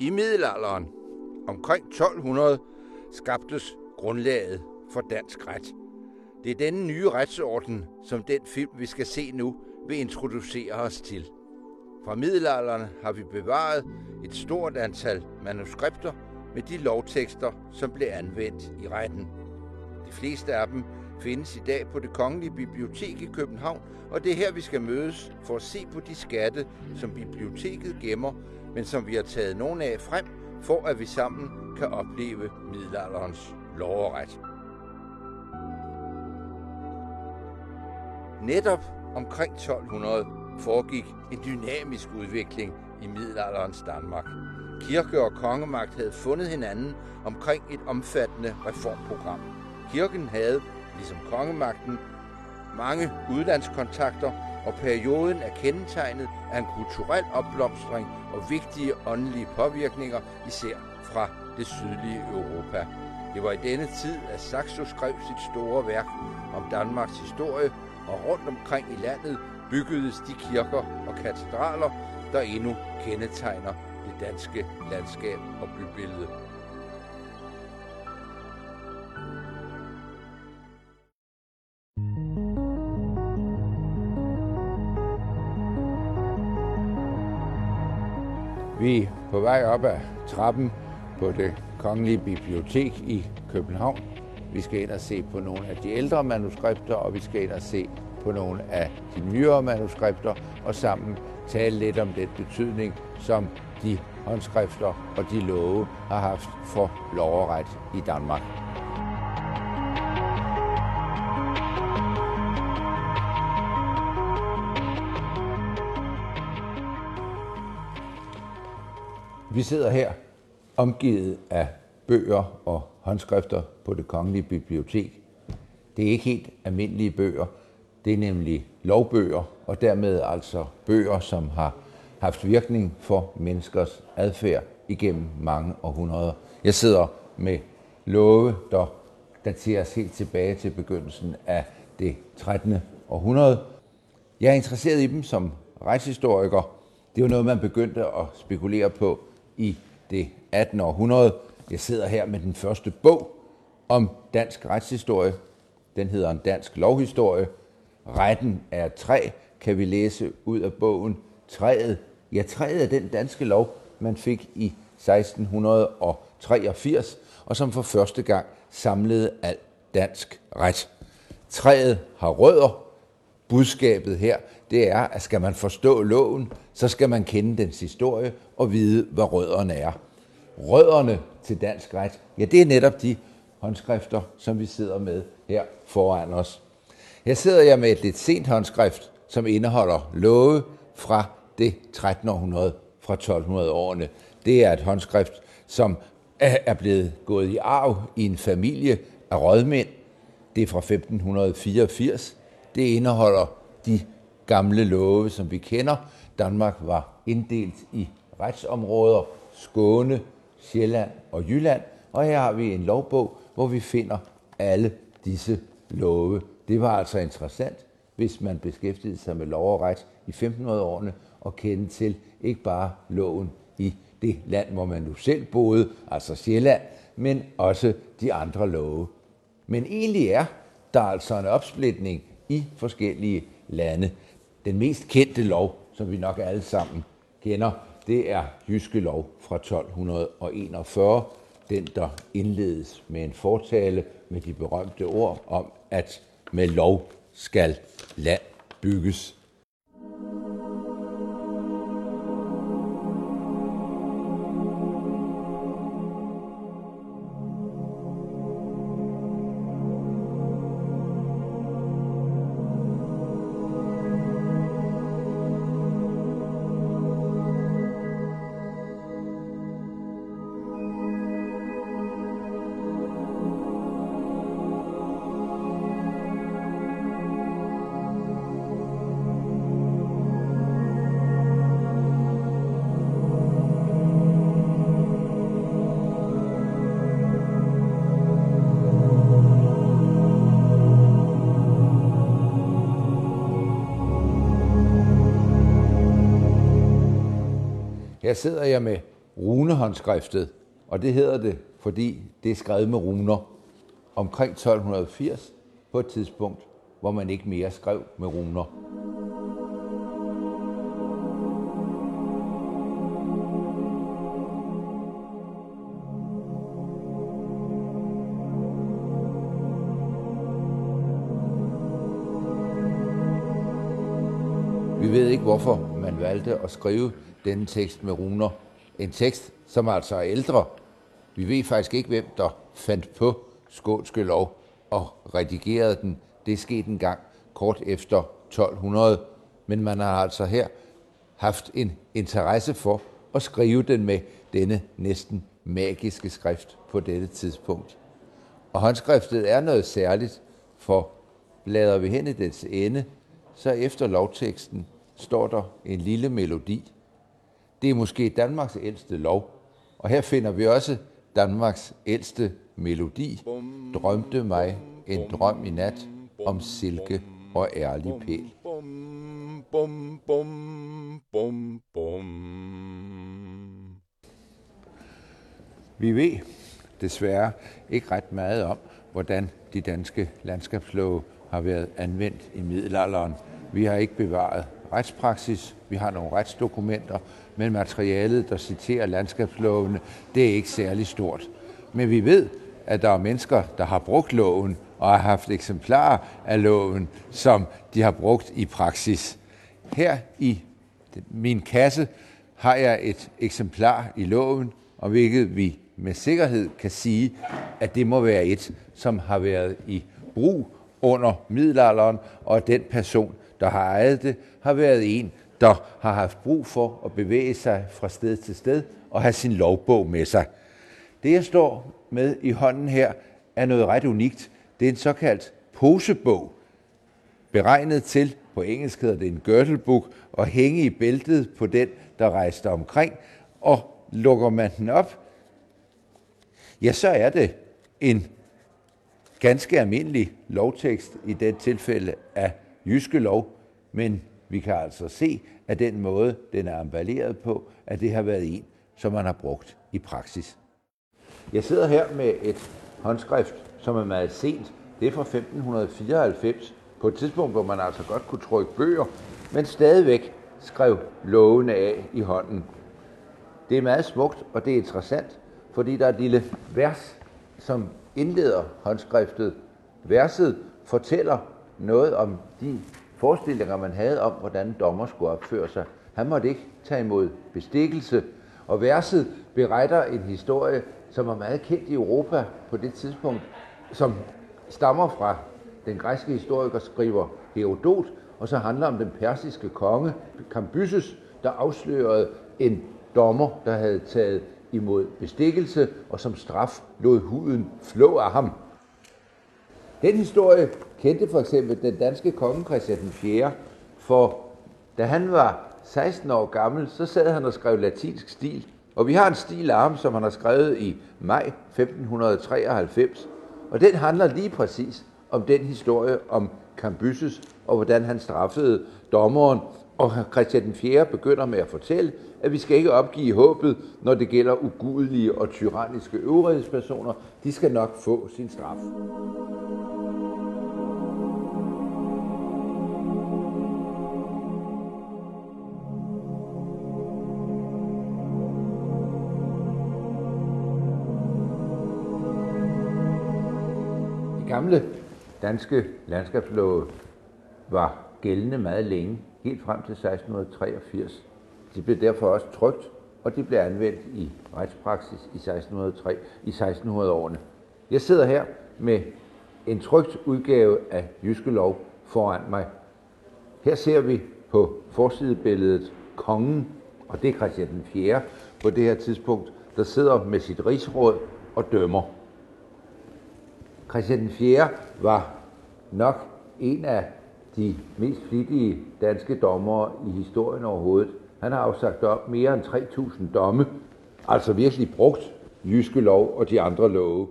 I middelalderen, omkring 1200, skabtes grundlaget for dansk ret. Det er denne nye retsorden, som den film, vi skal se nu, vil introducere os til. Fra middelalderen har vi bevaret et stort antal manuskripter med de lovtekster, som blev anvendt i retten. De fleste af dem findes i dag på det Kongelige Bibliotek i København, og det er her, vi skal mødes for at se på de skatte, som biblioteket gemmer, men som vi har taget nogle af frem, for at vi sammen kan opleve middelalderens lov og ret. Netop omkring 1200 foregik en dynamisk udvikling i middelalderens Danmark. Kirke og kongemagt havde fundet hinanden omkring et omfattende reformprogram. Kirken havde, ligesom kongemagten, mange udlandskontakter, og perioden er kendetegnet af en kulturel opblomstring og vigtige åndelige påvirkninger, især fra det sydlige Europa. Det var i denne tid, at Saxo skrev sit store værk om Danmarks historie, og rundt omkring i landet byggedes de kirker og katedraler, der endnu kendetegner det danske landskab og bybillede. Vi er på vej op ad trappen på det Kongelige Bibliotek i København. Vi skal ind og se på nogle af de ældre manuskripter, og vi skal ind og se på nogle af de nyere manuskripter, og sammen tale lidt om den betydning, som de håndskrifter og de love har haft for lov og ret i Danmark. Vi sidder her omgivet af bøger og håndskrifter på det kongelige bibliotek. Det er ikke helt almindelige bøger. Det er nemlig lovbøger, og dermed altså bøger, som har haft virkning for menneskers adfærd igennem mange århundreder. Jeg sidder med love, der dateres helt tilbage til begyndelsen af det 13. århundrede. Jeg er interesseret i dem som rejsehistoriker. Det var noget, man begyndte at spekulere på i det 18. århundrede. Jeg sidder her med den første bog om dansk retshistorie. Den hedder En dansk lovhistorie. Retten er et træ, kan vi læse ud af bogen. Træet, ja træet er den danske lov, man fik i 1683, og som for første gang samlede al dansk ret. Træet har rødder. Budskabet her, det er, at skal man forstå loven, så skal man kende dens historie og vide, hvad rødderne er. Rødderne til dansk ret, ja, det er netop de håndskrifter, som vi sidder med her foran os. Her sidder jeg med et lidt sent håndskrift, som indeholder love fra det 13. århundrede, fra 1200-årene. Det er et håndskrift, som er blevet gået i arv i en familie af rådmænd. Det er fra 1584. Det indeholder de gamle love, som vi kender. Danmark var inddelt i retsområder, Skåne, Sjælland og Jylland, og her har vi en lovbog, hvor vi finder alle disse love. Det var altså interessant, hvis man beskæftigede sig med lov og ret i 1500-årene og kendte til ikke bare loven i det land, hvor man nu selv boede, altså Sjælland, men også de andre love. Men egentlig er der altså en opsplitning i forskellige lande. Den mest kendte lov, som vi nok alle sammen kender, det er Jyske Lov fra 1241. Den, der indledes med en fortale med de berømte ord om, at med lov skal land bygges. Her sidder jeg med runehåndskriftet, og det hedder det, fordi det er skrevet med runer omkring 1280 på et tidspunkt, hvor man ikke mere skrev med runer. Vi ved ikke, hvorfor man valgte at skrive denne tekst med runer. En tekst, som altså er ældre. Vi ved faktisk ikke, hvem der fandt på skånske lov og redigerede den. Det skete en gang kort efter 1200. Men man har altså her haft en interesse for at skrive den med denne næsten magiske skrift på dette tidspunkt. Og håndskriftet er noget særligt, for bladrer vi hen i dets ende, så efter lovteksten står der en lille melodi. Det er måske Danmarks ældste lov, og her finder vi også Danmarks ældste melodi, Drømte mig en drøm i nat om silke og ærlig pæl. Bum, bum, bum, bum. Vi ved desværre ikke ret meget om, hvordan de danske landskabslove har været anvendt i middelalderen. Vi har ikke bevaret retspraksis, vi har nogle retsdokumenter, men materialet, der citerer landskabslovene, det er ikke særlig stort. Men vi ved, at der er mennesker, der har brugt loven og har haft eksemplarer af loven, som de har brugt i praksis. Her i min kasse har jeg et eksemplar i loven, og hvilket vi med sikkerhed kan sige, at det må være et, som har været i brug under middelalderen, og den person, der har ejet det, har været en, der har haft brug for at bevæge sig fra sted til sted og have sin lovbog med sig. Det, jeg står med i hånden her, er noget ret unikt. Det er en såkaldt posebog, beregnet til, på engelsk hedder det en girdlebook, og hænge i bæltet på den, der rejste omkring, og lukker man den op, ja, så er det en ganske almindelig lovtekst i det tilfælde af jyske lov, men vi kan altså se, at den måde, den er emballeret på, at det har været en, som man har brugt i praksis. Jeg sidder her med et håndskrift, som er meget sent. Det er fra 1594, på et tidspunkt, hvor man altså godt kunne trykke bøger, men stadigvæk skrev lovene af i hånden. Det er meget smukt, og det er interessant, fordi der er et lille vers, som indleder håndskriftet. Verset fortæller noget om de forestillinger, man havde om, hvordan dommer skulle opføre sig. Han måtte ikke tage imod bestikkelse, og verset beretter en historie, som var meget kendt i Europa på det tidspunkt, som stammer fra den græske historiker skriver Herodot, og så handler om den persiske konge Cambyses, der afslørede en dommer, der havde taget imod bestikkelse, og som straf lod huden flå af ham. Den historie kendte for eksempel den danske konge Christian 4. For da han var 16 år gammel, så sad han og skrev latinsk stil. Og vi har en stil af ham, som han har skrevet i maj 1593. Og den handler lige præcis om den historie om Cambyses og hvordan han straffede dommeren. Og Christian den 4. begynder med at fortælle, at vi skal ikke opgive håbet, når det gælder ugudelige og tyranniske øvrighedspersoner. De skal nok få sin straf. gamle danske landskabslove var gældende meget længe, helt frem til 1683. Det blev derfor også trygt, og det blev anvendt i retspraksis i 1603, i 1600-årene. Jeg sidder her med en trygt udgave af Jyske Lov foran mig. Her ser vi på forsidebilledet kongen, og det er Christian den 4. på det her tidspunkt, der sidder med sit rigsråd og dømmer. Christian 4. var nok en af de mest flittige danske dommere i historien overhovedet. Han har afsagt op mere end 3.000 domme, altså virkelig brugt jyske lov og de andre love.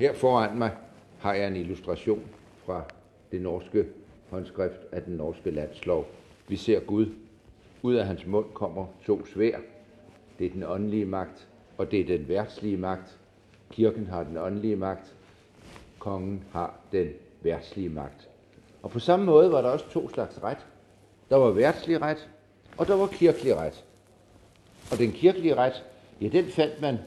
Her foran mig har jeg en illustration fra det norske håndskrift af den norske landslov. Vi ser Gud. Ud af hans mund kommer to svær. Det er den åndelige magt, og det er den værtslige magt. Kirken har den åndelige magt. Kongen har den værtslige magt. Og på samme måde var der også to slags ret. Der var værtslig ret, og der var kirkelig ret. Og den kirkelige ret, ja, den fandt man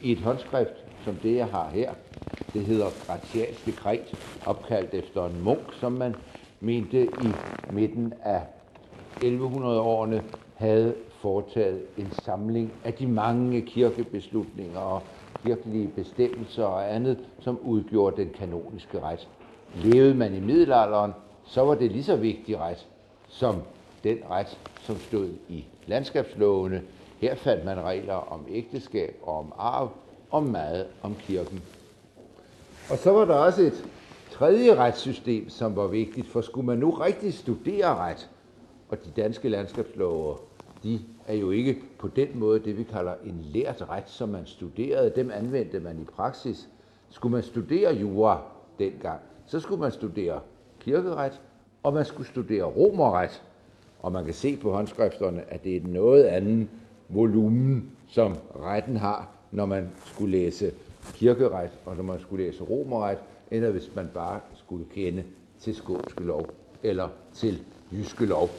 i et håndskrift, som det, jeg har her. Det hedder Gratials dekret, opkaldt efter en munk, som man mente i midten af 1100-årene havde foretaget en samling af de mange kirkebeslutninger og kirkelige bestemmelser og andet, som udgjorde den kanoniske ret. Levede man i middelalderen, så var det lige så vigtig ret som den ret, som stod i landskabslovene. Her fandt man regler om ægteskab og om arv og meget om kirken. Og så var der også et tredje retssystem, som var vigtigt, for skulle man nu rigtig studere ret, og de danske landskabslover, de er jo ikke på den måde det, vi kalder en lært ret, som man studerede. Dem anvendte man i praksis. Skulle man studere jura dengang, så skulle man studere kirkeret, og man skulle studere romerret. Og man kan se på håndskrifterne, at det er noget anden volumen, som retten har, når man skulle læse kirkeret, og når man skulle læse romerret, eller hvis man bare skulle kende til skånske lov eller til jyske lov.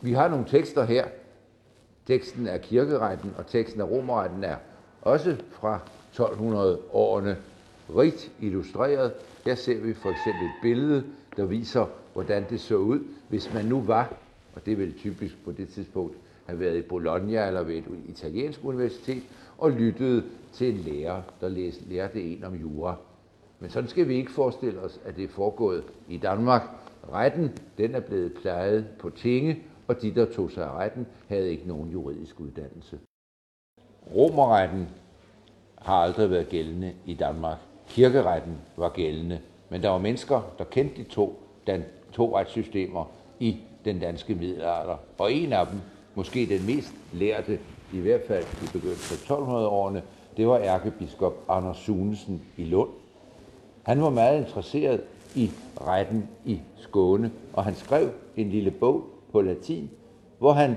Vi har nogle tekster her. Teksten er kirkeretten, og teksten af romerretten er også fra 1200-årene rigt illustreret. Her ser vi for eksempel et billede, der viser, hvordan det så ud, hvis man nu var, og det vil typisk på det tidspunkt have været i Bologna eller ved et italiensk universitet, og lyttede til en lærer, der læste, lærte en om jura. Men sådan skal vi ikke forestille os, at det er foregået i Danmark. Retten, den er blevet plejet på tinge, og de, der tog sig af retten, havde ikke nogen juridisk uddannelse. Romerretten har aldrig været gældende i Danmark. Kirkeretten var gældende, men der var mennesker, der kendte de to, den, to retssystemer i den danske middelalder. Og en af dem, måske den mest lærte, i hvert fald i begyndelsen af 1200-årene, det var ærkebiskop Anders Sunesen i Lund. Han var meget interesseret i retten i Skåne, og han skrev en lille bog på latin, hvor han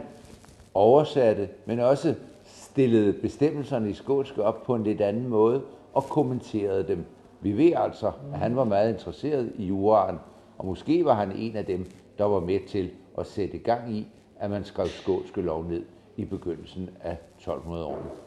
oversatte, men også stillede bestemmelserne i skotsk op på en lidt anden måde og kommenterede dem. Vi ved altså, at han var meget interesseret i juraen, og måske var han en af dem, der var med til at sætte gang i, at man skrev skotske lov ned i begyndelsen af 1200-årene.